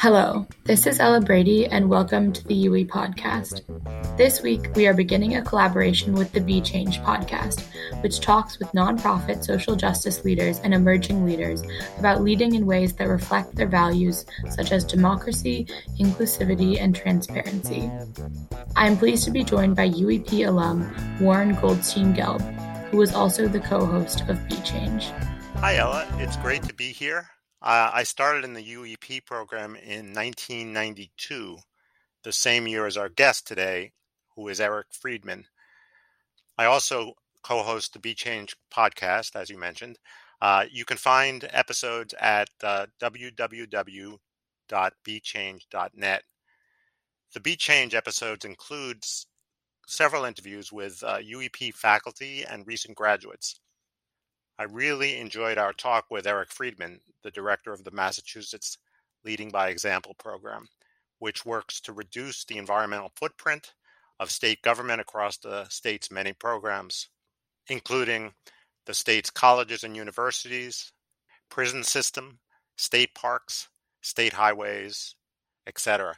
Hello, this is Ella Brady, and welcome to the UE podcast. This week, we are beginning a collaboration with the Be Change podcast, which talks with nonprofit social justice leaders and emerging leaders about leading in ways that reflect their values, such as democracy, inclusivity, and transparency. I am pleased to be joined by UEP alum Warren Goldstein Gelb, who is also the co host of Be Change. Hi, Ella. It's great to be here. Uh, I started in the UEP program in 1992, the same year as our guest today, who is Eric Friedman. I also co host the Be Change podcast, as you mentioned. Uh, you can find episodes at uh, www.bechange.net. The Be Change episodes includes several interviews with uh, UEP faculty and recent graduates. I really enjoyed our talk with Eric Friedman, the director of the Massachusetts Leading by Example program, which works to reduce the environmental footprint of state government across the state's many programs, including the state's colleges and universities, prison system, state parks, state highways, etc.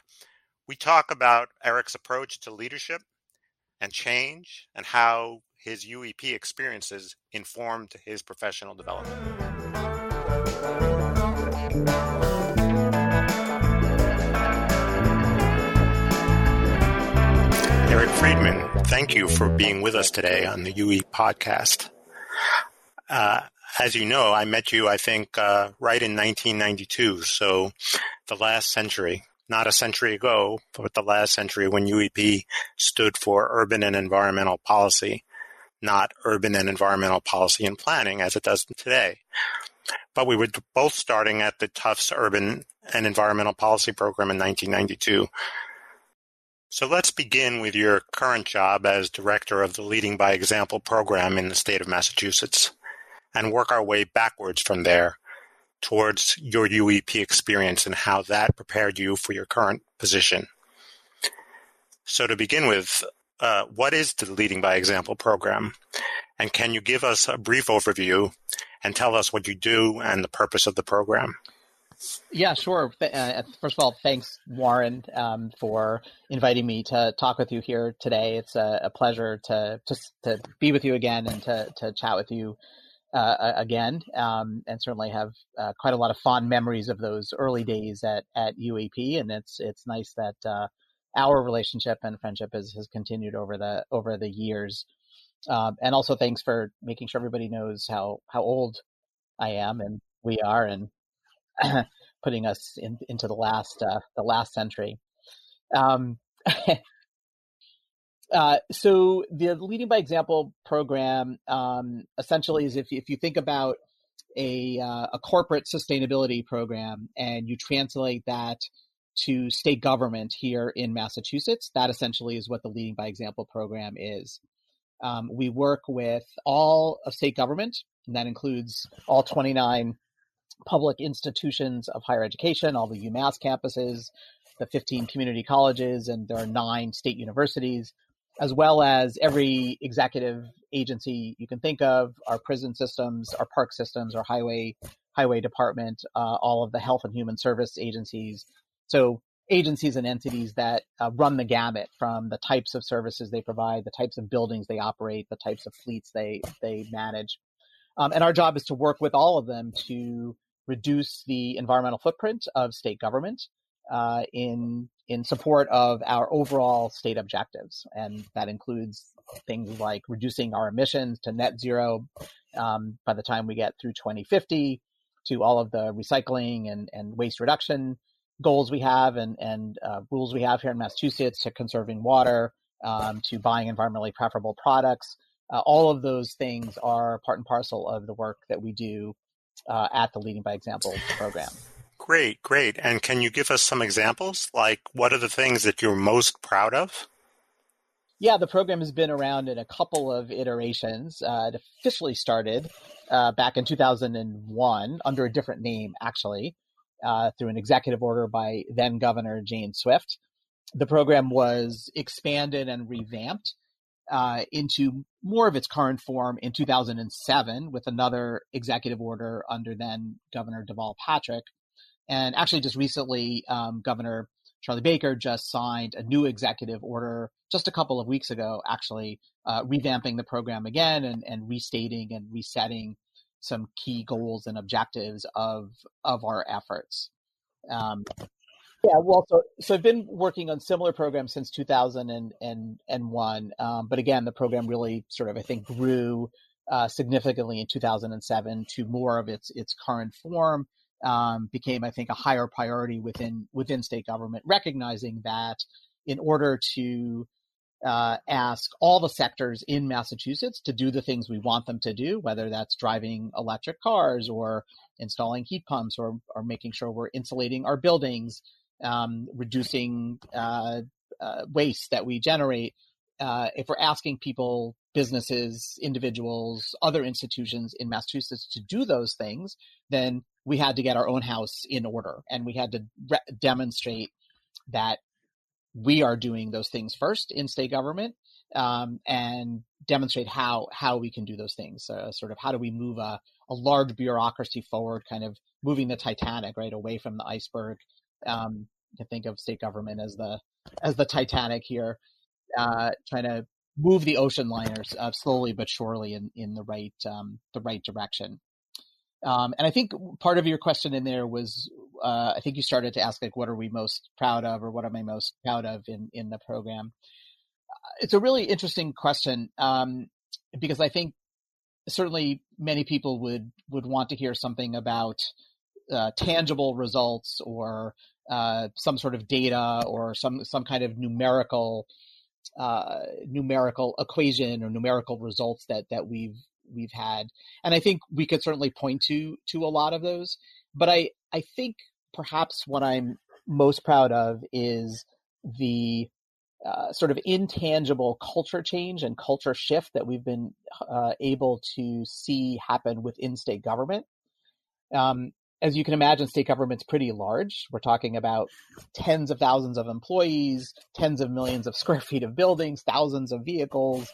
We talk about Eric's approach to leadership and change and how his UEP experiences informed his professional development. Eric Friedman, thank you for being with us today on the UE podcast. Uh, as you know, I met you, I think, uh, right in 1992, so the last century not a century ago, but the last century when UEP stood for Urban and Environmental Policy not urban and environmental policy and planning as it does today. But we were both starting at the Tufts Urban and Environmental Policy Program in 1992. So let's begin with your current job as director of the Leading by Example program in the state of Massachusetts and work our way backwards from there towards your UEP experience and how that prepared you for your current position. So to begin with, uh, what is the Leading by Example program? And can you give us a brief overview and tell us what you do and the purpose of the program? Yeah, sure. Uh, first of all, thanks, Warren, um, for inviting me to talk with you here today. It's a, a pleasure to, to, to be with you again and to to chat with you uh, again, um, and certainly have uh, quite a lot of fond memories of those early days at at UEP. And it's it's nice that uh, our relationship and friendship has, has continued over the over the years. Um, and also thanks for making sure everybody knows how how old I am and we are, and putting us in, into the last uh, the last century. Um, uh, so the leading by example program um, essentially is if if you think about a uh, a corporate sustainability program and you translate that to state government here in Massachusetts. That essentially is what the Leading by Example program is. Um, we work with all of state government, and that includes all 29 public institutions of higher education, all the UMass campuses, the 15 community colleges, and there are nine state universities, as well as every executive agency you can think of, our prison systems, our park systems, our highway highway department, uh, all of the health and human service agencies, so agencies and entities that uh, run the gamut from the types of services they provide, the types of buildings they operate, the types of fleets they they manage. Um, and our job is to work with all of them to reduce the environmental footprint of state government uh, in in support of our overall state objectives, and that includes things like reducing our emissions to net zero um, by the time we get through 2050, to all of the recycling and, and waste reduction goals we have and, and uh, rules we have here in Massachusetts to conserving water, um, to buying environmentally preferable products. Uh, all of those things are part and parcel of the work that we do uh, at the Leading by Example program. Great, great. And can you give us some examples? Like, what are the things that you're most proud of? Yeah, the program has been around in a couple of iterations. Uh, it officially started uh, back in 2001 under a different name, actually uh, through an executive order by then Governor Jane Swift. The program was expanded and revamped uh, into more of its current form in 2007 with another executive order under then Governor Deval Patrick. And actually, just recently, um, Governor Charlie Baker just signed a new executive order just a couple of weeks ago, actually uh, revamping the program again and, and restating and resetting some key goals and objectives of of our efforts. Um, yeah, well, so so I've been working on similar programs since 2001, um, but again, the program really sort of I think grew uh, significantly in 2007 to more of its its current form. Um, became I think a higher priority within within state government, recognizing that in order to uh, ask all the sectors in Massachusetts to do the things we want them to do, whether that's driving electric cars or installing heat pumps or, or making sure we're insulating our buildings, um, reducing uh, uh, waste that we generate. Uh, if we're asking people, businesses, individuals, other institutions in Massachusetts to do those things, then we had to get our own house in order and we had to re- demonstrate that we are doing those things first in state government um, and demonstrate how how we can do those things. Uh, sort of how do we move a, a large bureaucracy forward, kind of moving the Titanic right away from the iceberg. Um, to think of state government as the as the Titanic here, uh, trying to move the ocean liners uh, slowly but surely in in the right um, the right direction. Um, and I think part of your question in there was, uh, I think you started to ask like, what are we most proud of, or what am I most proud of in in the program? Uh, it's a really interesting question um, because I think certainly many people would would want to hear something about uh, tangible results or uh, some sort of data or some some kind of numerical uh, numerical equation or numerical results that that we've we've had, and I think we could certainly point to to a lot of those. But I I think perhaps what I'm most proud of is the uh, sort of intangible culture change and culture shift that we've been uh, able to see happen within state government. Um, as you can imagine, state government's pretty large. We're talking about tens of thousands of employees, tens of millions of square feet of buildings, thousands of vehicles,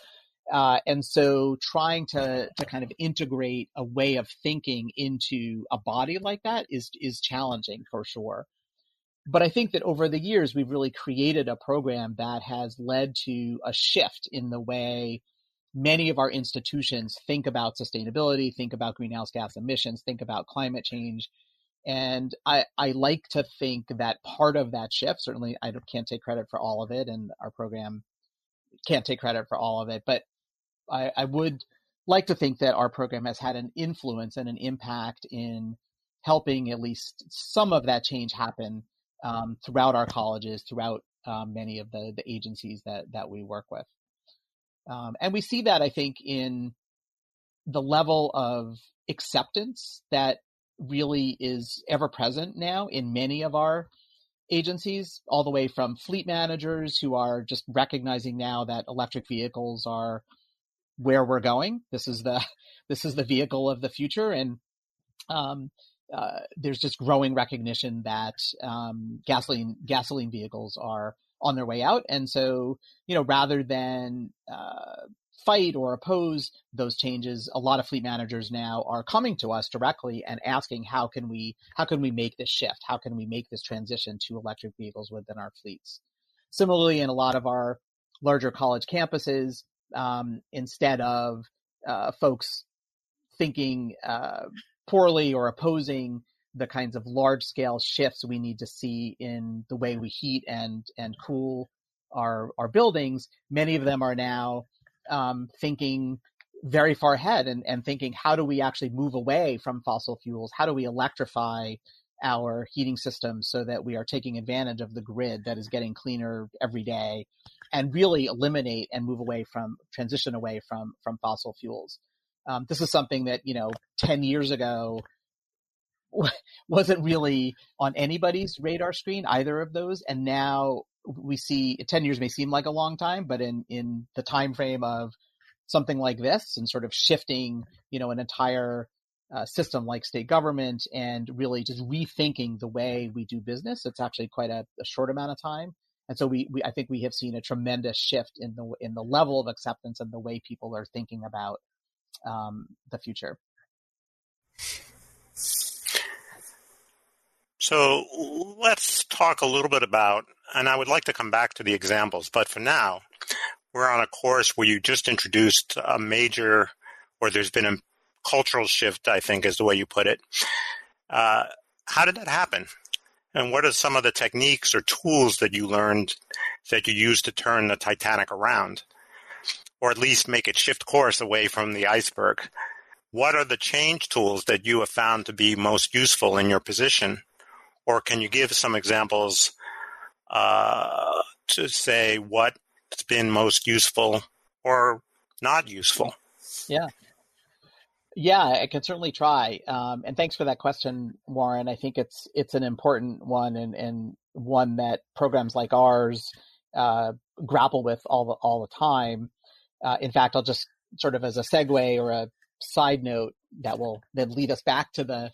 uh, and so trying to to kind of integrate a way of thinking into a body like that is is challenging for sure. But I think that over the years we've really created a program that has led to a shift in the way many of our institutions think about sustainability, think about greenhouse gas emissions, think about climate change. And I, I like to think that part of that shift, certainly I can't take credit for all of it, and our program can't take credit for all of it, but I, I would like to think that our program has had an influence and an impact in helping at least some of that change happen um, throughout our colleges, throughout um, many of the, the agencies that, that we work with. Um, and we see that, I think, in the level of acceptance that really is ever present now in many of our agencies, all the way from fleet managers who are just recognizing now that electric vehicles are where we're going. This is the this is the vehicle of the future, and um, uh, there's just growing recognition that um, gasoline gasoline vehicles are on their way out, and so you know rather than uh, fight or oppose those changes, a lot of fleet managers now are coming to us directly and asking how can we how can we make this shift? How can we make this transition to electric vehicles within our fleets? Similarly, in a lot of our larger college campuses, um, instead of uh, folks thinking uh, poorly or opposing the kinds of large scale shifts we need to see in the way we heat and and cool our our buildings. Many of them are now um, thinking very far ahead and, and thinking how do we actually move away from fossil fuels? How do we electrify our heating systems so that we are taking advantage of the grid that is getting cleaner every day and really eliminate and move away from transition away from from fossil fuels. Um, this is something that you know 10 years ago wasn't really on anybody's radar screen either of those and now we see 10 years may seem like a long time but in in the time frame of something like this and sort of shifting you know an entire uh, system like state government and really just rethinking the way we do business it's actually quite a, a short amount of time and so we, we I think we have seen a tremendous shift in the in the level of acceptance and the way people are thinking about um, the future. So let's talk a little bit about, and I would like to come back to the examples, but for now, we're on a course where you just introduced a major, or there's been a cultural shift, I think is the way you put it. Uh, how did that happen? And what are some of the techniques or tools that you learned that you used to turn the Titanic around? Or at least make it shift course away from the iceberg? What are the change tools that you have found to be most useful in your position? Or can you give some examples uh, to say what's been most useful or not useful? Yeah. Yeah, I can certainly try. Um, and thanks for that question, Warren. I think it's it's an important one and, and one that programs like ours uh, grapple with all the all the time. Uh, in fact, I'll just sort of as a segue or a side note that will then lead us back to the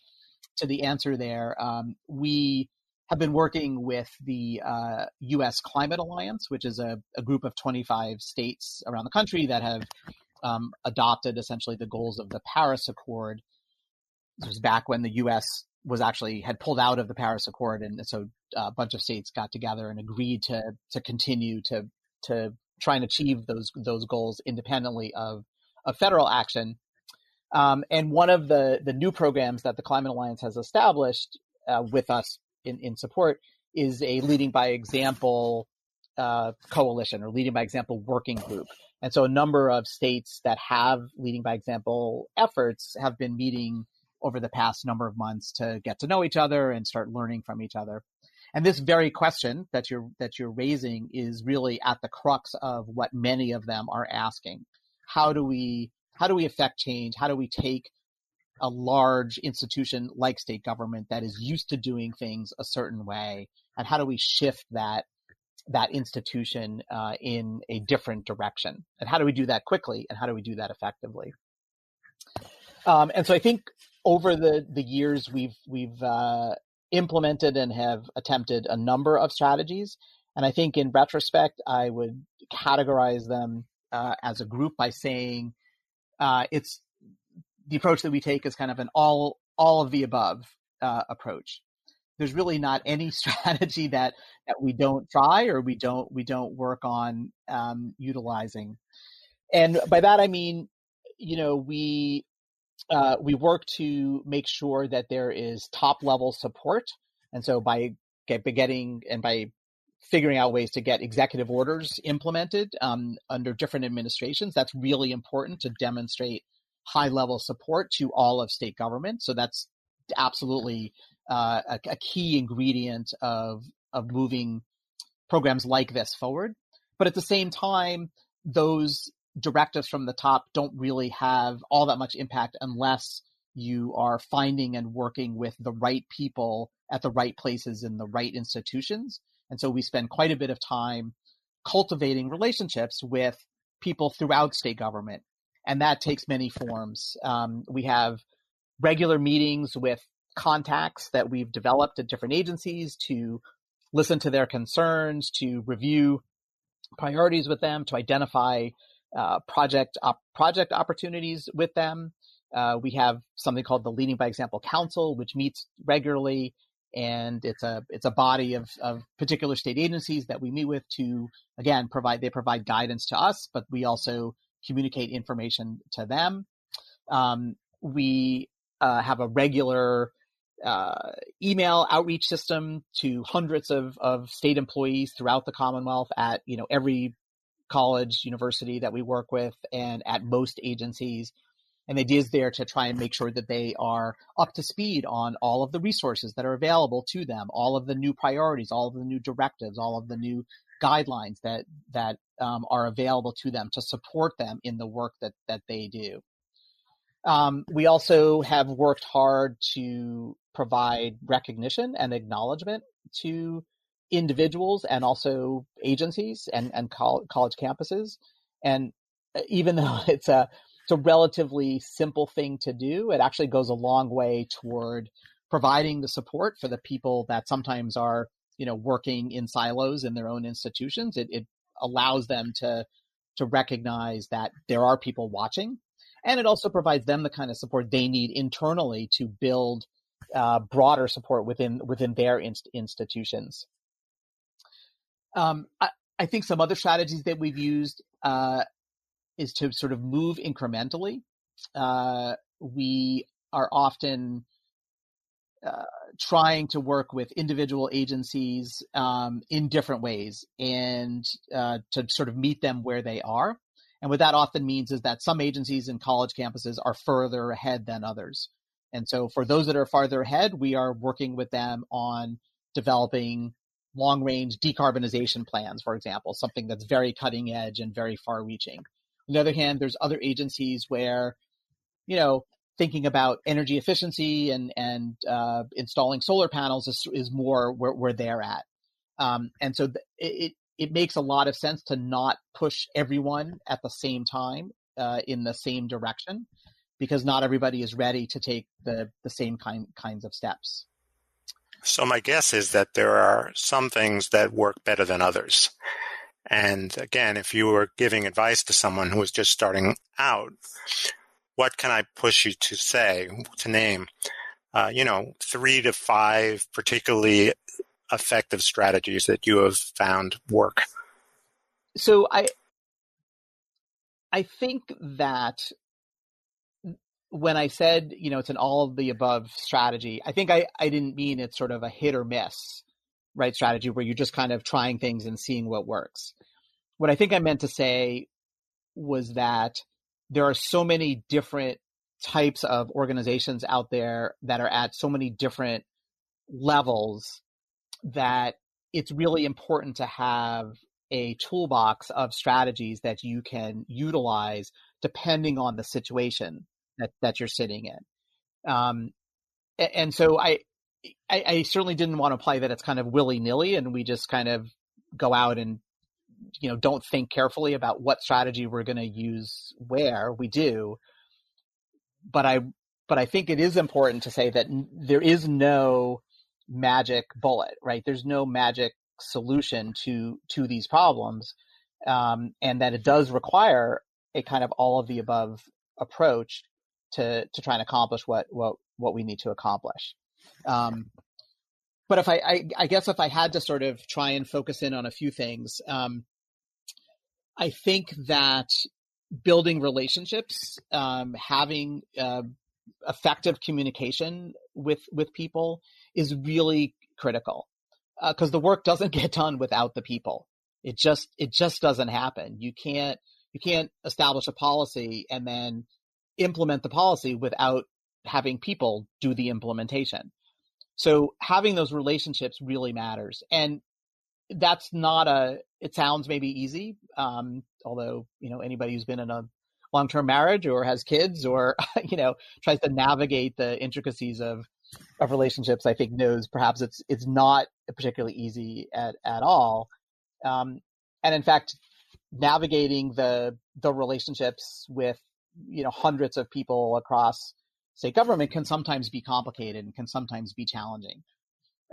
to the answer there. Um, we have been working with the uh, U.S. Climate Alliance, which is a, a, group of 25 states around the country that have um, adopted essentially the goals of the Paris Accord. This was back when the U.S. was actually had pulled out of the Paris Accord, and so uh, a bunch of states got together and agreed to to continue to to try and achieve those those goals independently of of federal action. Um, and one of the the new programs that the Climate Alliance has established uh, with us in, in support is a leading by example uh, coalition or leading by example working group. And so a number of states that have leading by example efforts have been meeting over the past number of months to get to know each other and start learning from each other. And this very question that you're that you're raising is really at the crux of what many of them are asking. How do we how do we affect change? How do we take a large institution like state government that is used to doing things a certain way, and how do we shift that that institution uh, in a different direction? And how do we do that quickly? And how do we do that effectively? Um, and so I think over the the years we've we've uh, implemented and have attempted a number of strategies. And I think in retrospect, I would categorize them uh, as a group by saying uh, it's the approach that we take is kind of an all all of the above uh, approach. There's really not any strategy that that we don't try or we don't we don't work on um, utilizing. And by that I mean, you know, we uh, we work to make sure that there is top level support, and so by, get, getting and by figuring out ways to get executive orders implemented um, under different administrations. That's really important to demonstrate high level support to all of state government. So that's absolutely uh, a, a, key ingredient of of moving programs like this forward. But at the same time, those directives from the top don't really have all that much impact unless you are finding and working with the right people at the right places in the right institutions. And so we spend quite a bit of time cultivating relationships with people throughout state government. And that takes many forms. Um, we have regular meetings with contacts that we've developed at different agencies to listen to their concerns, to review priorities with them, to identify uh, project op- project opportunities with them. Uh, we have something called the Leading by Example Council, which meets regularly, and it's a it's a body of, of particular state agencies that we meet with to again provide they provide guidance to us, but we also communicate information to them. Um, we uh, have a regular uh, email outreach system to hundreds of, of state employees throughout the Commonwealth at you know every college, university that we work with, and at most agencies. And the idea is there to try and make sure that they are up to speed on all of the resources that are available to them, all of the new priorities, all of the new directives, all of the new guidelines that that um, are available to them to support them in the work that that they do. Um, we also have worked hard to provide recognition and acknowledgement to individuals and also agencies and, and college campuses. And uh, even though it's a, it's a relatively simple thing to do, it actually goes a long way toward providing the support for the people that sometimes are, you know, working in silos in their own institutions. It, it allows them to, to recognize that there are people watching. And it also provides them the kind of support they need internally to build uh, broader support within within their inst- institutions. Um, I, I, think some other strategies that we've used uh, is to sort of move incrementally. Uh, we are often uh, trying to work with individual agencies um, in different ways and uh, to sort of meet them where they are. And what that often means is that some agencies and college campuses are further ahead than others. And so for those that are farther ahead, we are working with them on developing long range decarbonization plans, for example, something that's very cutting edge and very far reaching. On the other hand, there's other agencies where, you know, thinking about energy efficiency and and uh, installing solar panels is, is more where, where they're at. Um, and so th- it it makes a lot of sense to not push everyone at the same time uh, in the same direction because not everybody is ready to take the the same kind kinds of steps. So my guess is that there are some things that work better than others. And again, if you were giving advice to someone who was just starting out, what can I push you to say, to name? Uh, you know, three to five particularly effective strategies that you have found work. So I, I think that when I said, you know, it's an all of the above strategy, I think I, I didn't mean it's sort of a hit or miss, right? Strategy where you're just kind of trying things and seeing what works. What I think I meant to say was that there are so many different types of organizations out there that are at so many different levels that it's really important to have a toolbox of strategies that you can utilize depending on the situation that, that you're sitting in. Um, and so I, I, I certainly didn't want to apply that it's kind of willy nilly and we just kind of go out and you know don't think carefully about what strategy we're going to use where. We do. But i but i think it is important to say that there is no magic bullet right? There's no magic solution to to these problems um, and that it does require a kind of all of the above approach to to try and accomplish what what what we need to accomplish um, but if I, I, I, guess if I had to sort of try and focus in on a few things, um, I think that building relationships, um, having uh, effective communication with with people is really critical because uh, the work doesn't get done without the people. It just it just doesn't happen. You can't you can't establish a policy and then implement the policy without having people do the implementation. So having those relationships really matters. And that's not a it sounds maybe easy um, although you know anybody who's been in a long-term marriage or has kids or you know tries to navigate the intricacies of of relationships i think knows perhaps it's it's not particularly easy at at all um, and in fact navigating the the relationships with you know hundreds of people across state government can sometimes be complicated and can sometimes be challenging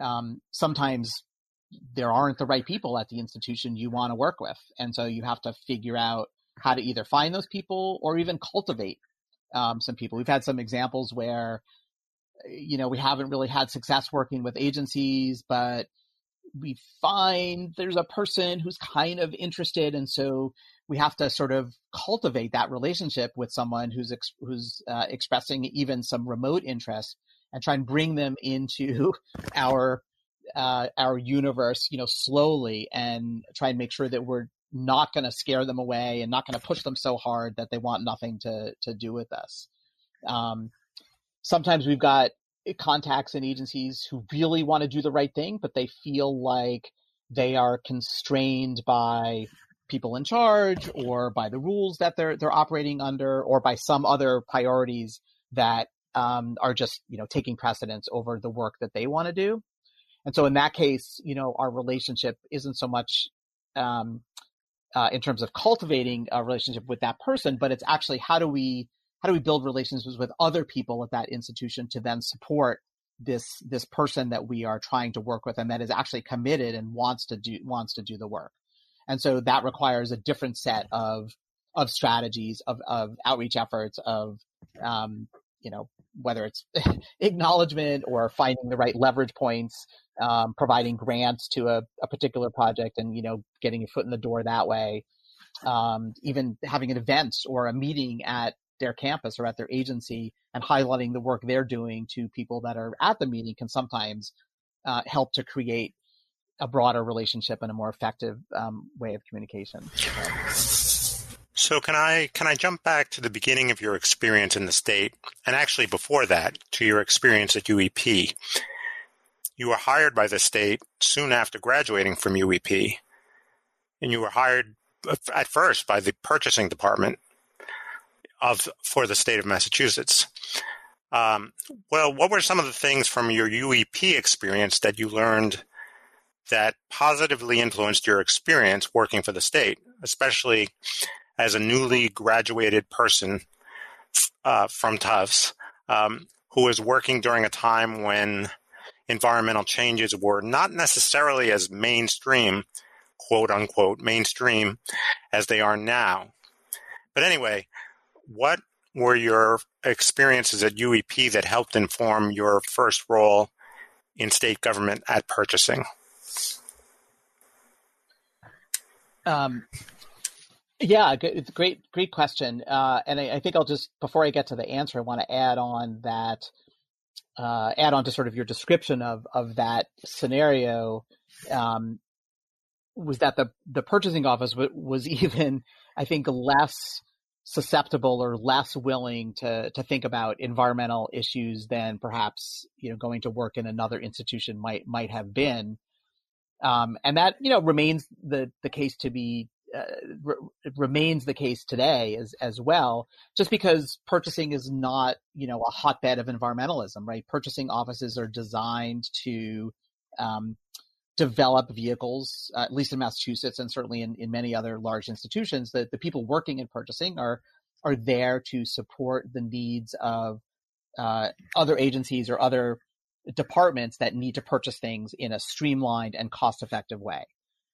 um, sometimes there aren't the right people at the institution you want to work with. And so you have to figure out how to either find those people or even cultivate um, some people. We've had some examples where, you know, we haven't really had success working with agencies, but we find there's a person who's kind of interested. And so we have to sort of cultivate that relationship with someone who's, ex- who's uh, expressing even some remote interest and try and bring them into our uh, our universe, you know, slowly and try and make sure that we're not going to scare them away and not going to push them so hard that they want nothing to to do with us. Um, sometimes we've got contacts and agencies who really want to do the right thing, but they feel like they are constrained by people in charge or by the rules that they're they're operating under or by some other priorities that um, are just you know taking precedence over the work that they want to do. And so in that case, you know, our relationship isn't so much um, uh, in terms of cultivating a relationship with that person, but it's actually how do we how do we build relationships with other people at that institution to then support this this person that we are trying to work with and that is actually committed and wants to do wants to do the work. And so that requires a different set of of strategies of of outreach efforts of um, you know, whether it's acknowledgement or finding the right leverage points, um, providing grants to a, a, particular project and, you know, getting your foot in the door that way. Um, even having an event or a meeting at their campus or at their agency and highlighting the work they're doing to people that are at the meeting can sometimes uh, help to create a broader relationship and a more effective um, way of communication. So can I can I jump back to the beginning of your experience in the state, and actually before that to your experience at UEP? You were hired by the state soon after graduating from UEP, and you were hired at first by the purchasing department of for the state of Massachusetts. Um, well, what were some of the things from your UEP experience that you learned that positively influenced your experience working for the state, especially as a newly graduated person uh, from Tufts um, who was working during a time when environmental changes were not necessarily as mainstream, quote unquote, mainstream as they are now. But anyway, what were your experiences at UEP that helped inform your first role in state government at purchasing? Um, yeah, great, great question. Uh, and I, I, think I'll just before I get to the answer, I want to add on that, uh, add on to sort of your description of of that scenario. Um, was that the the purchasing office was even, I think, less susceptible or less willing to to think about environmental issues than perhaps you know going to work in another institution might might have been. Um, and that you know remains the the case to be uh, re- remains the case today as as well just because purchasing is not you know a hotbed of environmentalism right? Purchasing offices are designed to um, develop vehicles, uh, at least in Massachusetts and certainly in, in many other large institutions, that the people working in purchasing are are there to support the needs of uh, other agencies or other departments that need to purchase things in a streamlined and cost effective way.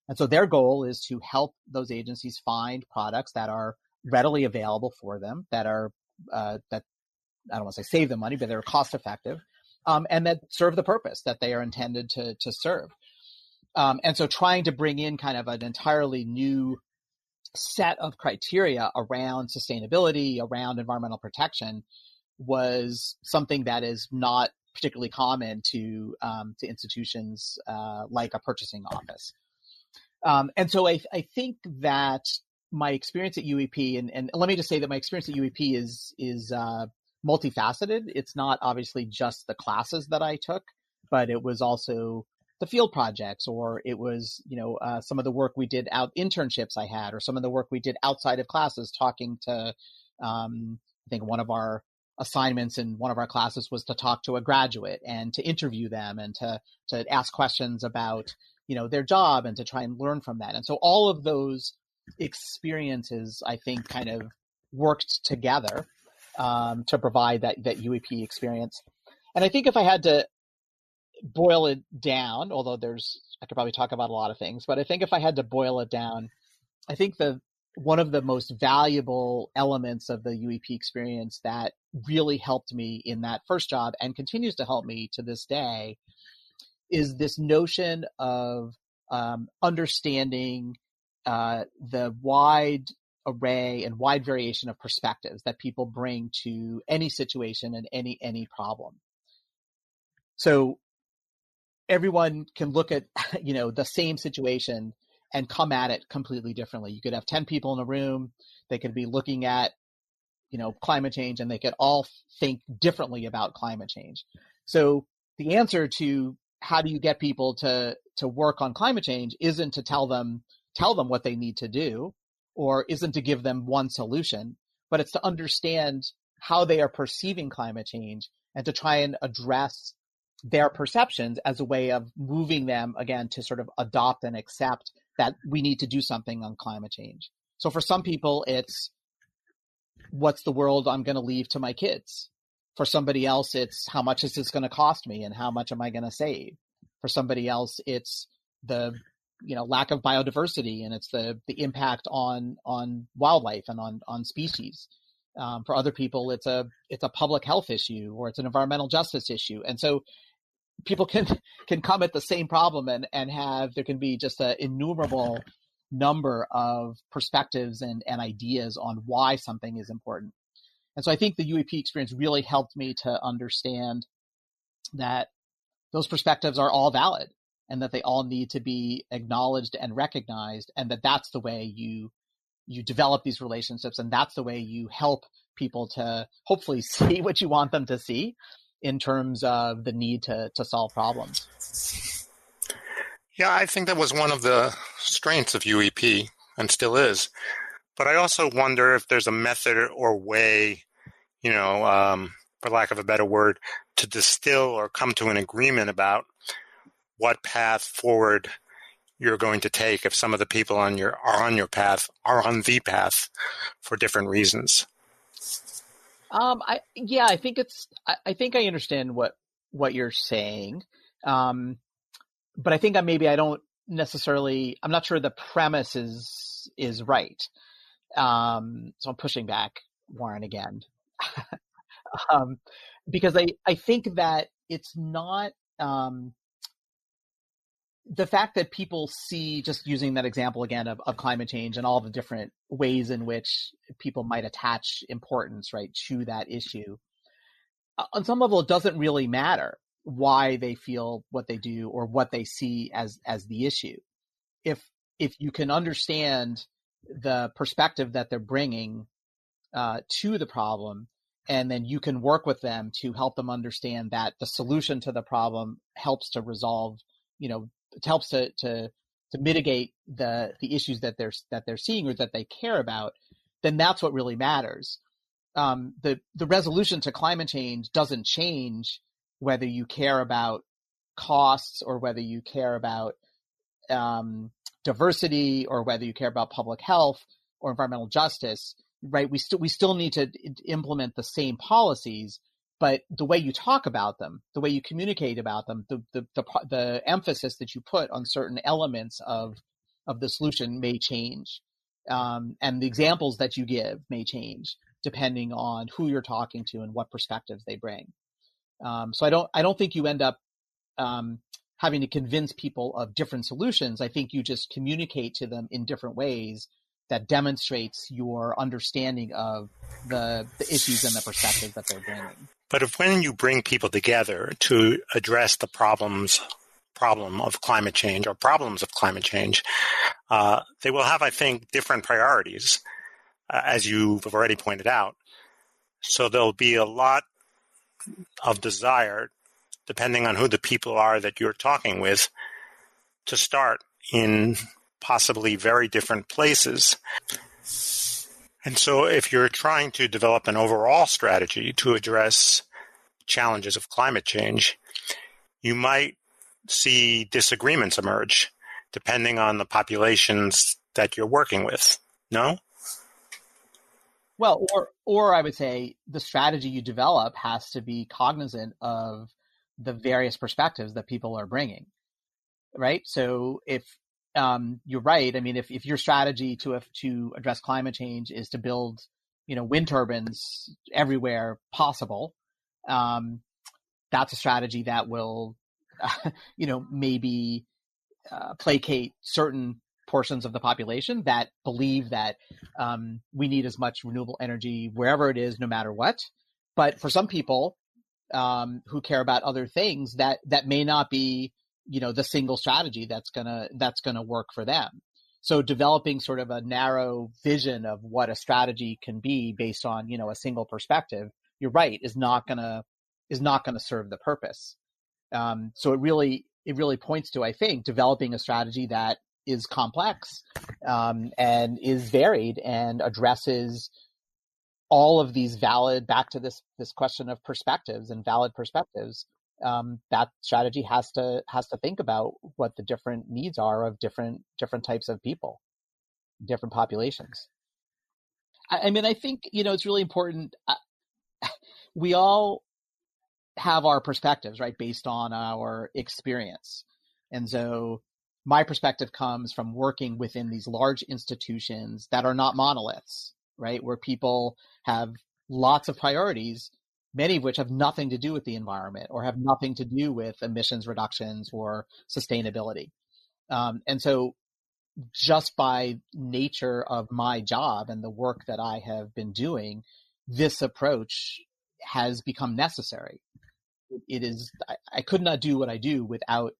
And so their goal is to help those agencies find products that are readily available for them, that are uh, that I don't want to say save them money, but they're cost effective, um, and that serve the purpose that they are intended to to serve. Um, and so trying to bring in kind of an entirely new set of criteria around sustainability, around environmental protection was something that is not particularly common to um, to institutions uh, like a purchasing office. Um, and so I, I, think that my experience at UEP, and, and, let me just say that my experience at UEP is is uh, multifaceted. It's not obviously just the classes that I took, but it was also the field projects or it was you know uh, some of the work we did out internships i had or some of the work we did outside of classes talking to um, i think one of our assignments in one of our classes was to talk to a graduate and to interview them and to to ask questions about you know their job and to try and learn from that. And so all of those experiences i think kind of worked together um, to provide that that uep experience. And i think if i had to boil it down, although there's I could probably talk about a lot of things, but I think if I had to boil it down, I think the one of the most valuable elements of the UEP experience that really helped me in that first job and continues to help me to this day is this notion of um, understanding uh, the wide array and wide variation of perspectives that people bring to any situation and any any problem. So everyone can look at you know the same situation and come at it completely differently. You could have 10 people in a room, they could be looking at you know climate change and they could all think differently about climate change. So the answer to how do you get people to to work on climate change isn't to tell them tell them what they need to do or isn't to give them one solution, but it's to understand how they are perceiving climate change and to try and address their perceptions as a way of moving them again to sort of adopt and accept that we need to do something on climate change. So for some people, it's what's the world I'm going to leave to my kids. For somebody else, it's how much is this going to cost me and how much am I going to save. For somebody else, it's the you know lack of biodiversity and it's the the impact on on wildlife and on on species. Um, for other people, it's a it's a public health issue or it's an environmental justice issue, and so people can can come at the same problem and and have there can be just an innumerable number of perspectives and and ideas on why something is important. And so I think the UEP experience really helped me to understand that those perspectives are all valid and that they all need to be acknowledged and recognized and that that's the way you you develop these relationships and that's the way you help people to hopefully see what you want them to see in terms of the need to to solve problems. Yeah, I think that was one of the strengths of UEP and still is. But I also wonder if there's a method or way, you know, um, for lack of a better word, to distill or come to an agreement about what path forward you're going to take if some of the people on your are on your path are on the path for different reasons. Um, I yeah, I think it's I, I think I understand what what you're saying. Um, but I think I maybe I don't necessarily I'm not sure the premise is is right. Um, so I'm pushing back Warren again. um, because I, I think that it's not um, the fact that people see just using that example again of, of climate change and all the different ways in which people might attach importance right to that issue uh, on some level it doesn't really matter why they feel what they do or what they see as as the issue. If if you can understand the perspective that they're bringing uh, to the problem and then you can work with them to help them understand that the solution to the problem helps to resolve you know it helps to to to mitigate the the issues that they're that they're seeing or that they care about, then that's what really matters. Um, the the resolution to climate change doesn't change whether you care about costs or whether you care about um, diversity or whether you care about public health or environmental justice. Right? We still we still need to implement the same policies, but the way you talk about them, the way you communicate about them, the, the, the, the, emphasis that you put on certain elements of, of the solution may change. Um, and the examples that you give may change depending on who you're talking to and what perspectives they bring. Um, so I don't, I don't think you end up, um, having to convince people of different solutions. I think you just communicate to them in different ways that demonstrates your understanding of the, the issues and the perspectives that they're bringing. But if when you bring people together to address the problems problem of climate change or problems of climate change, uh, they will have, I think, different priorities, uh, as you've already pointed out. So there'll be a lot of desire, depending on who the people are that you're talking with, to start in possibly very different places. And so if you're trying to develop an overall strategy to address challenges of climate change, you might see disagreements emerge depending on the populations that you're working with. No? Well, or or I would say the strategy you develop has to be cognizant of the various perspectives that people are bringing. Right? So if um, you're right. I mean, if, if your strategy to to address climate change is to build, you know, wind turbines everywhere possible, um, that's a strategy that will, uh, you know, maybe uh, placate certain portions of the population that believe that um, we need as much renewable energy wherever it is, no matter what. But for some people um, who care about other things, that that may not be you know the single strategy that's gonna that's gonna work for them. So developing sort of a narrow vision of what a strategy can be based on you know a single perspective you're right is not gonna is not gonna serve the purpose. Um, so it really it really points to i think developing a strategy that is complex um, and is varied and addresses all of these valid back to this this question of perspectives and valid perspectives um, that strategy has to has to think about what the different needs are of different different types of people, different populations. I, I mean, I think you know it's really important. Uh, we all have our perspectives, right, based on our experience, and so my perspective comes from working within these large institutions that are not monoliths, right? Where people have lots of priorities, many of which have nothing to do with the environment or have nothing to do with emissions reductions or sustainability. Um, and so just by nature of my job and the work that I have been doing, this approach has become necessary. It is, I, could not do what I do without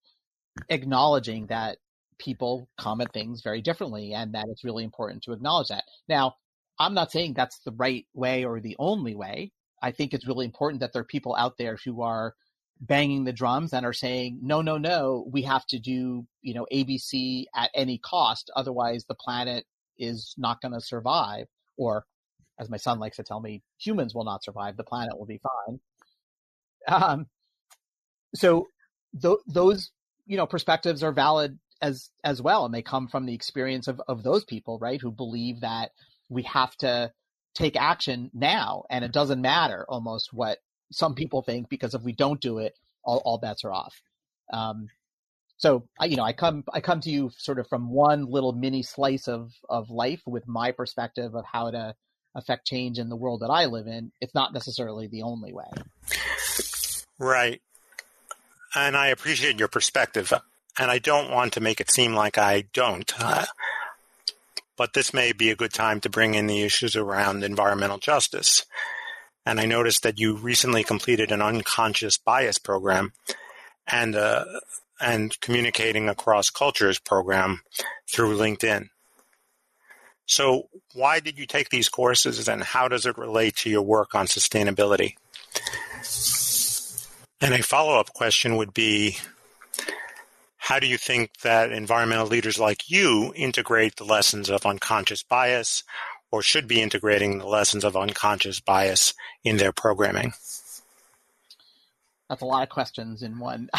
acknowledging that people come at things very differently and that it's really important to acknowledge that. Now, I'm not saying that's the right way or the only way. I think it's really important that there are people out there who are banging the drums and are saying, no, no, no, we have to do, you know, ABC at any cost. Otherwise the planet is not going to survive. Or as my son likes to tell me, humans will not survive. The planet will be fine. Um, so th- those, you know, perspectives are valid as, as well. And they come from the experience of, of those people, right? Who believe that we have to take action now and it doesn't matter almost what some people think because if we don't do it, all, all bets are off. Um, so I, you know, I come I come to you sort of from one little mini slice of of life with my perspective of how to affect change in the world that I live in. It's not necessarily the only way. Right. And I appreciate your perspective. And I don't want to make it seem like I don't. Uh, but this may be a good time to bring in the issues around environmental justice. And I noticed that you recently completed an unconscious bias program and uh, and communicating across cultures program through LinkedIn. So, why did you take these courses, and how does it relate to your work on sustainability? And a follow up question would be how do you think that environmental leaders like you integrate the lessons of unconscious bias or should be integrating the lessons of unconscious bias in their programming? That's a lot of questions in one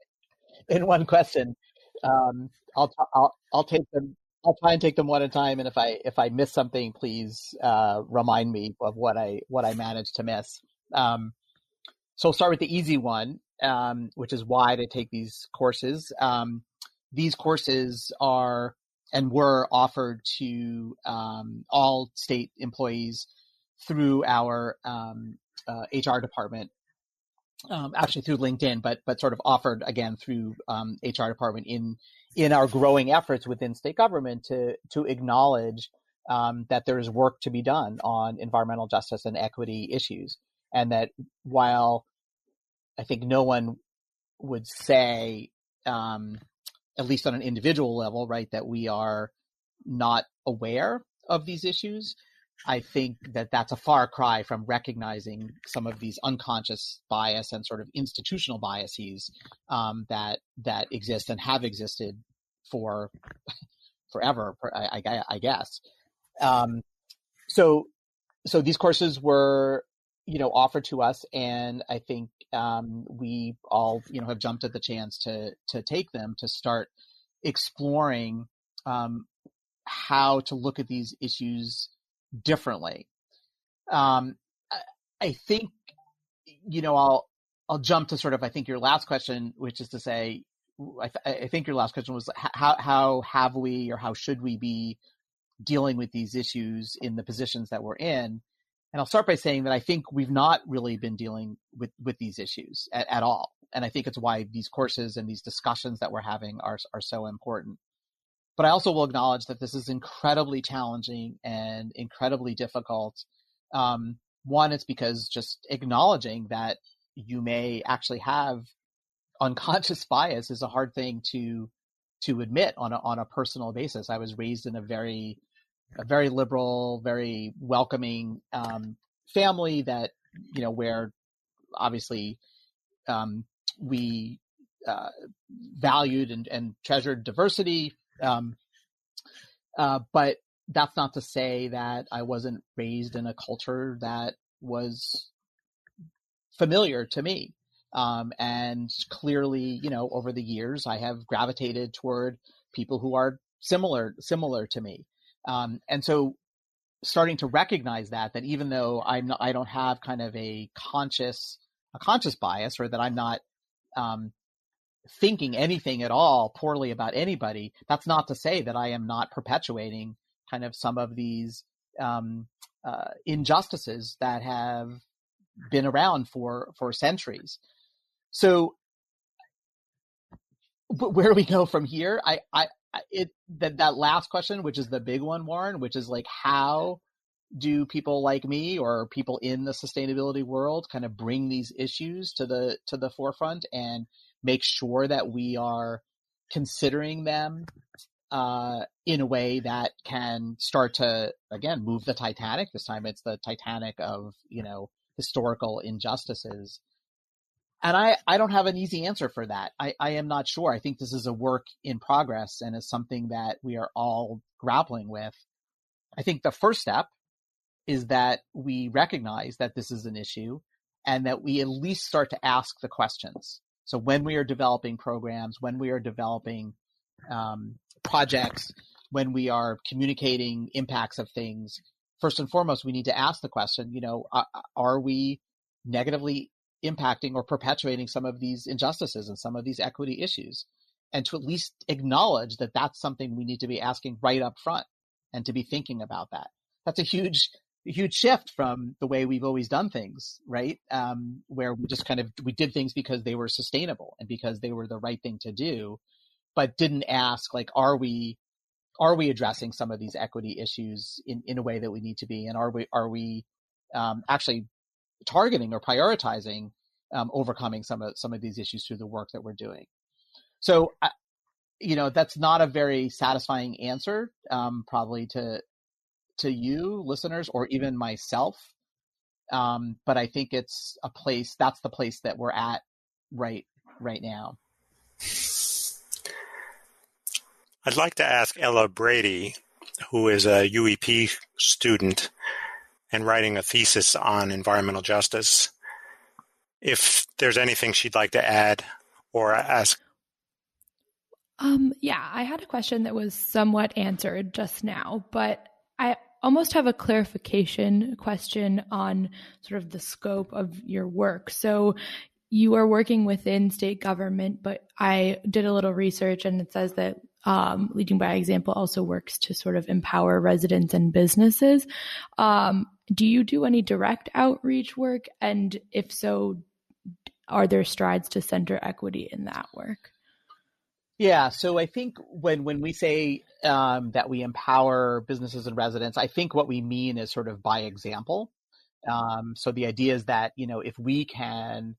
in one question. Um, I'll, I'll I'll take them. I'll try and take them one at a time. And if I if I miss something, please uh, remind me of what I what I managed to miss. Um, so I'll start with the easy one, um, which is why to take these courses. Um, these courses are and were offered to um, all state employees through our um, uh, HR department. Um, actually through LinkedIn, but but sort of offered again through HR um, department in in our growing efforts within state government to to acknowledge that there is work to be done on environmental justice and equity issues, and that while I think no one would say um, at least on an individual level, right, that we are not aware of these issues. I think that that's a far cry from recognizing some of these unconscious bias and sort of institutional biases um, that that exist and have existed for forever, I, I, I guess. Um, so, so these courses were, you know, offered to us, and I think um, we all you know have jumped at the chance to to take them to start exploring um, how to look at these issues differently. Um, I think you know I'll I'll jump to sort of I think your last question, which is to say I, th- I think your last question was how how have we or how should we be dealing with these issues in the positions that we're in and I'll start by saying that I think we've not really been dealing with, with these issues at, at all. And I think it's why these courses and these discussions that we're having are, are so important. But I also will acknowledge that this is incredibly challenging and incredibly difficult. Um, one, it's because just acknowledging that you may actually have unconscious bias is a hard thing to to admit on a on a personal basis. I was raised in a very a very liberal, very welcoming um, family that you know where obviously um, we uh, valued and, and, treasured diversity. Um, uh, but that's not to say that I wasn't raised in a culture that was familiar to me. Um, and clearly, you know, over the years, I have gravitated toward people who are similar similar to me. Um, and so starting to recognize that, that even though I'm not, I don't have kind of a conscious, a conscious bias or that I'm not, um, thinking anything at all poorly about anybody, that's not to say that I am not perpetuating kind of some of these um, uh, injustices that have been around for for centuries. So, where we go from here? I, I, it that that last question, which is the big one, Warren, which is like how do people like me or people in the sustainability world kind of bring these issues to the to the forefront and make sure that we are considering them uh, in a way that can start to again move the Titanic. This time it's the Titanic of you know historical injustices. And I, I don't have an easy answer for that. I, I am not sure. I think this is a work in progress and is something that we are all grappling with. I think the first step is that we recognize that this is an issue and that we at least start to ask the questions. So when we are developing programs, when we are developing um, projects, when we are communicating impacts of things, first and foremost, we need to ask the question, you know, are we negatively impacting or perpetuating some of these injustices and some of these equity issues? And to at least acknowledge that that's something we need to be asking right up front and to be thinking about that. That's a huge huge shift from the way we've always done things, right? Um, where we just kind of we did things because they were sustainable and because they were the right thing to do, but didn't ask like, are we are we addressing some of these equity issues in, in a way that we need to be, and are we are we um, actually targeting or prioritizing um, overcoming some of some of these issues through the work that we're doing? So, you know, that's not a very satisfying answer, um, probably to to you listeners or even myself. Um, but I think it's a place that's the place that we're at right right now. I'd like to ask Ella Brady, who is a UEP student and writing a thesis on environmental justice, if there's anything she'd like to add or ask. Um, yeah, I had a question that was somewhat answered just now, but I almost have a clarification question on sort of the scope of your work. So you are working within state government, but I did a little research and it says that um, Leading by Example also works to sort of empower residents and businesses. Um, do you do any direct outreach work? And if so, are there strides to center equity in that work? Yeah, so I think when when we say um, that we empower businesses and residents, I think what we mean is sort of by example. Um, so the idea is that you know if we can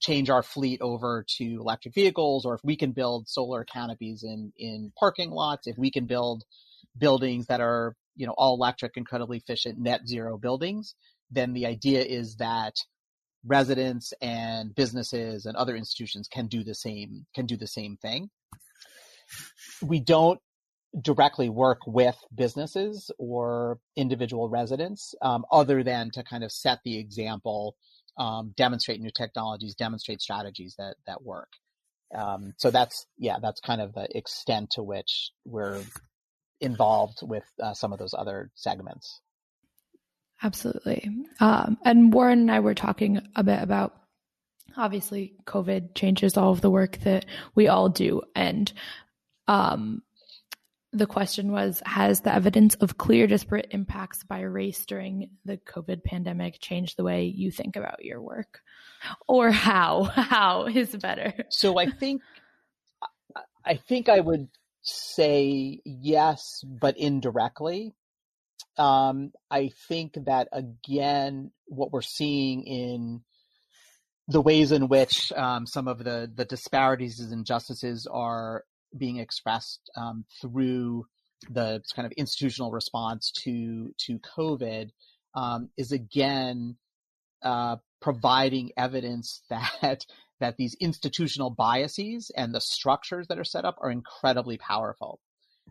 change our fleet over to electric vehicles, or if we can build solar canopies in in parking lots, if we can build buildings that are you know all electric, incredibly efficient, net zero buildings, then the idea is that residents and businesses and other institutions can do the same can do the same thing. We don't directly work with businesses or individual residents um, other than to kind of set the example um, demonstrate new technologies demonstrate strategies that that work. Um, so that's yeah that's kind of the extent to which we're involved with uh, some of those other segments absolutely um, and warren and i were talking a bit about obviously covid changes all of the work that we all do and um, the question was Has the evidence of clear disparate impacts by race during the COVID pandemic changed the way you think about your work? Or how? How is better? So I think. I think I would say yes, but indirectly. Um, I think that again, what we're seeing in the ways in which um, some of the the disparities and injustices are being expressed um, through the kind of institutional response to to COVID um, is again uh, providing evidence that that these institutional biases and the structures that are set up are incredibly powerful,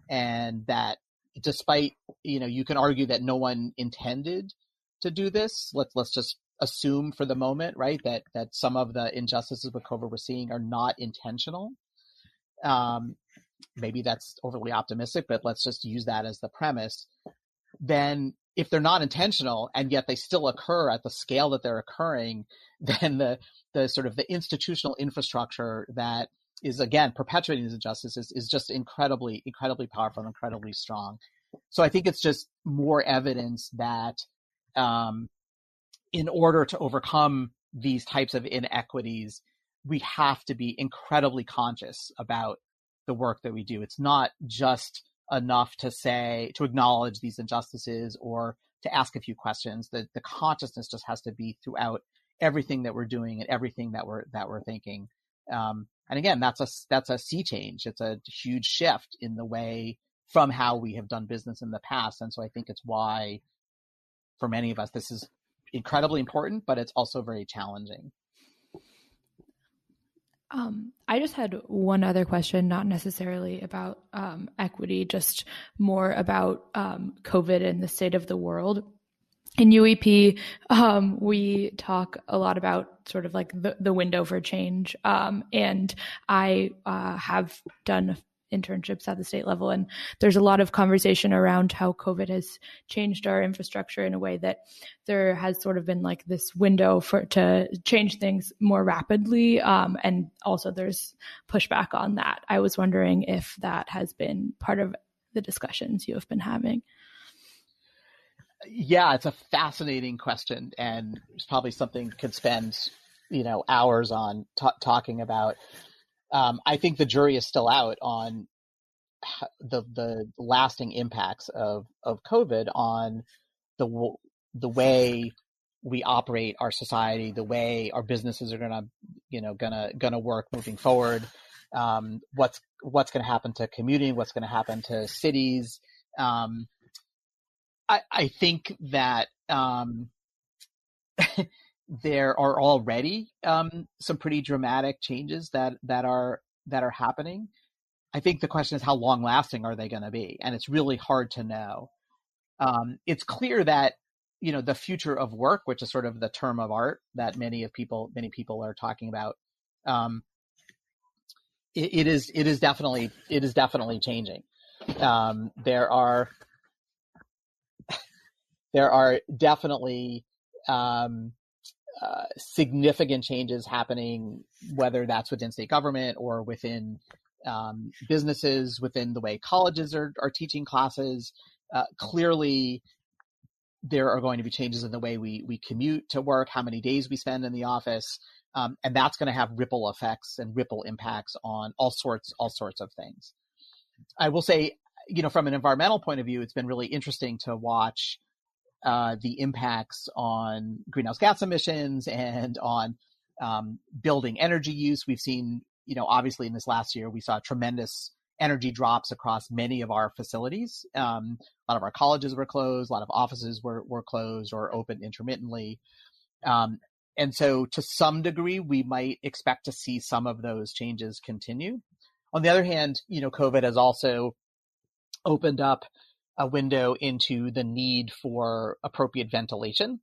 and that despite you know you can argue that no one intended to do this. Let's let's just assume for the moment, right, that that some of the injustices with COVID we're seeing are not intentional um, maybe that's overly optimistic, but let's just use that as the premise. Then, if they're not intentional and yet they still occur at the scale that they're occurring, then the the sort of the institutional infrastructure that is again perpetuating these injustices is just incredibly, incredibly powerful and incredibly strong. so I think it's just more evidence that um, in order to overcome these types of inequities, we have to be incredibly conscious about the work that we do. It's not just enough to say, to acknowledge these injustices or to ask a few questions. The, the consciousness just has to be throughout everything that we're doing and everything that we're, that we're thinking. Um, and again, that's a, that's a sea change. It's a huge shift in the way from how we have done business in the past. And so I think it's why for many of us, this is incredibly important, but it's also very challenging. Um, I just had one other question, not necessarily about um, equity, just more about um, COVID and the state of the world. In UEP, um, we talk a lot about sort of like the, the window for change. Um, and I uh, have done internships at the state level. And there's a lot of conversation around how COVID has changed our infrastructure in a way that there has sort of been like this window for to change things more rapidly. Um, and also there's pushback on that. I was wondering if that has been part of the discussions you have been having. Yeah, it's a fascinating question, and it's probably something could spend you know hours on t- talking about um, I think the jury is still out on the the lasting impacts of of COVID on the the way we operate our society, the way our businesses are gonna you know gonna gonna work moving forward. Um, what's what's going to happen to commuting? What's going to happen to cities? Um, I, I think that um, there are already um, some pretty dramatic changes that that are that are happening. I think the question is how long lasting are they going to be, and it's really hard to know. Um, it's clear that you know the future of work, which is sort of the term of art that many of people many people are talking about. Um, it, it is it is definitely it is definitely changing. Um, there are there are definitely um, uh, significant changes happening, whether that's within state government or within um, businesses, within the way colleges are, are teaching classes. Uh, clearly, there are going to be changes in the way we we commute to work, how many days we spend in the office, um, and that's going to have ripple effects and ripple impacts on all sorts all sorts of things. I will say, you know, from an environmental point of view, it's been really interesting to watch uh, the impacts on greenhouse gas emissions and on um, building energy use. We've seen, you know, obviously in this last year, we saw tremendous energy drops across many of our facilities. Um, a lot of our colleges were closed, a lot of offices were, were closed or open intermittently. Um, and so to some degree, we might expect to see some of those changes continue. On the other hand, you know, COVID has also opened up a window into the need for appropriate ventilation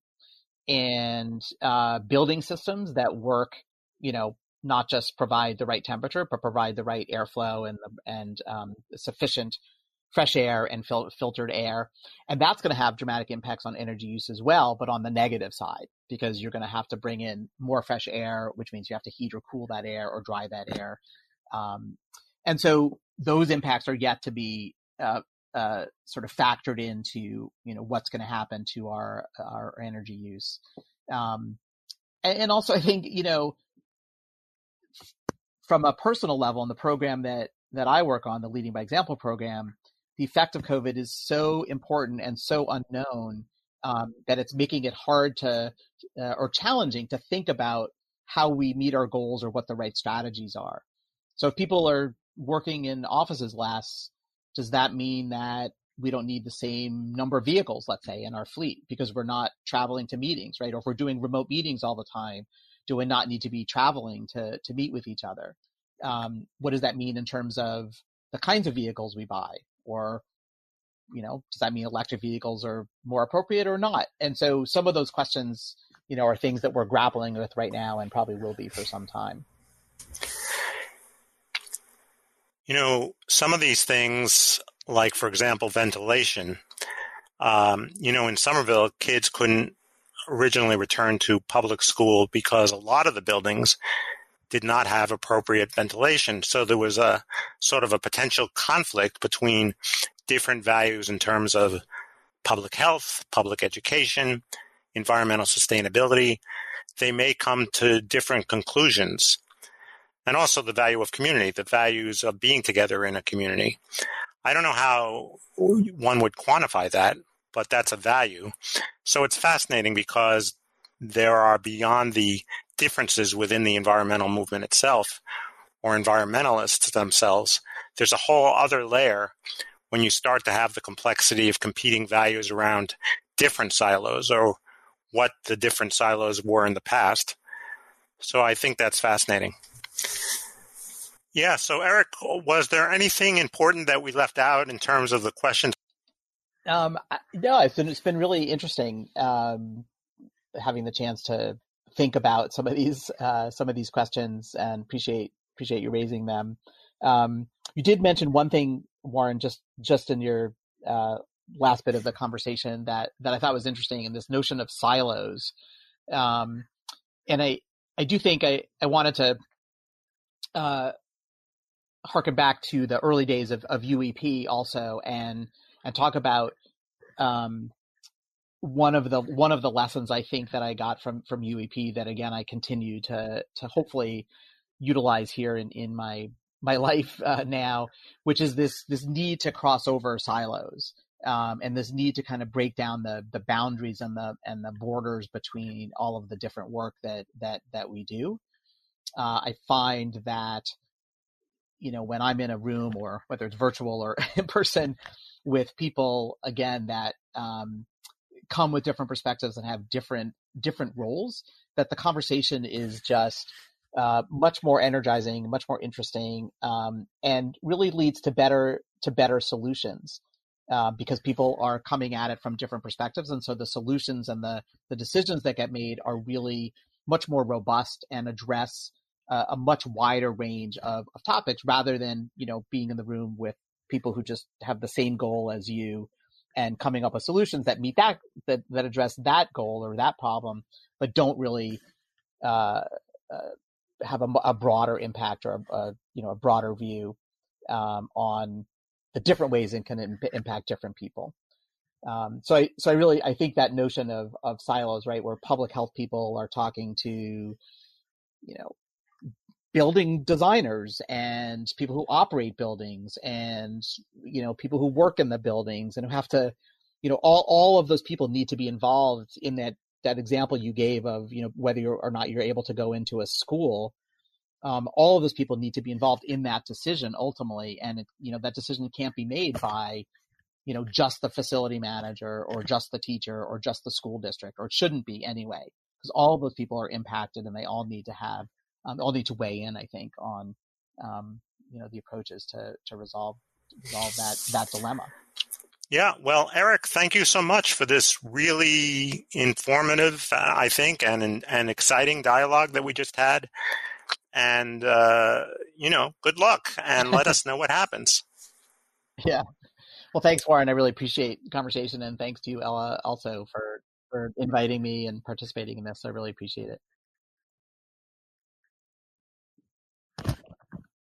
and uh, building systems that work, you know, not just provide the right temperature, but provide the right airflow and and um, sufficient fresh air and fil- filtered air. And that's going to have dramatic impacts on energy use as well, but on the negative side, because you're going to have to bring in more fresh air, which means you have to heat or cool that air or dry that air. Um, and so those impacts are yet to be uh, uh, sort of factored into you know what's going to happen to our our energy use, um, and, and, also I think you know from a personal level in the program that that I work on, the Leading by Example program, the effect of COVID is so important and so unknown um, that it's making it hard to uh, or challenging to think about how we meet our goals or what the right strategies are. So if people are working in offices less, does that mean that we don't need the same number of vehicles, let's say, in our fleet because we're not traveling to meetings, right? Or if we're doing remote meetings all the time, do we not need to be traveling to to meet with each other? Um, what does that mean in terms of the kinds of vehicles we buy? Or, you know, does that mean electric vehicles are more appropriate or not? And so some of those questions, you know, are things that we're grappling with right now and probably will be for some time. You know, some of these things, like for example, ventilation. Um, you know, in Somerville, kids couldn't originally return to public school because a lot of the buildings did not have appropriate ventilation. So there was a sort of a potential conflict between different values in terms of public health, public education, environmental sustainability, they may come to different conclusions. And also the value of community, the values of being together in a community. I don't know how one would quantify that, but that's a value. So it's fascinating because there are beyond the differences within the environmental movement itself or environmentalists themselves, there's a whole other layer when you start to have the complexity of competing values around different silos or what the different silos were in the past. So I think that's fascinating. Yeah. So Eric, was there anything important that we left out in terms of the questions? Um, no, it's been it's been really interesting um, having the chance to think about some of these uh, some of these questions and appreciate appreciate you raising them. Um, you did mention one thing, Warren, just just in your uh, last bit of the conversation that that I thought was interesting, and this notion of silos. Um, and I I do think I I wanted to uh, harken back to the early days of, of UEP also, and and talk about um, one of the one of the lessons I think that I got from from UEP that again I continue to to hopefully utilize here in in my my life uh, now, which is this this need to cross over silos um, and this need to kind of break down the the boundaries and the and the borders between all of the different work that that that we do. Uh, I find that you know when I'm in a room or whether it's virtual or in person with people again that um, come with different perspectives and have different different roles, that the conversation is just uh, much more energizing, much more interesting, um, and really leads to better to better solutions uh, because people are coming at it from different perspectives, and so the solutions and the the decisions that get made are really much more robust and address uh, a much wider range of, of topics rather than you know being in the room with people who just have the same goal as you and coming up with solutions that meet that that, that address that goal or that problem, but don't really uh, uh, have a, a, broader impact or a, a, you know a broader view um, on the different ways it can imp- impact different people. Um, so I so I really I think that notion of of silos right where public health people are talking to you know building designers and people who operate buildings and you know people who work in the buildings and who have to you know all all of those people need to be involved in that that example you gave of you know whether or not you're able to go into a school. Um, all of those people need to be involved in that decision ultimately. And it, you know that decision can't be made by you know just the facility manager or just the teacher or just the school district or it shouldn't be anyway because all of those people are impacted and they all need to have um, all need to weigh in, I think, on um, you know the approaches to to resolve resolve that that dilemma. Yeah, well, Eric, thank you so much for this really informative, uh, I think, and and exciting dialogue that we just had. And uh, you know, good luck, and let us know what happens. Yeah. Well, thanks, Warren. I really appreciate the conversation, and thanks to you, Ella, also for for inviting me and participating in this. I really appreciate it.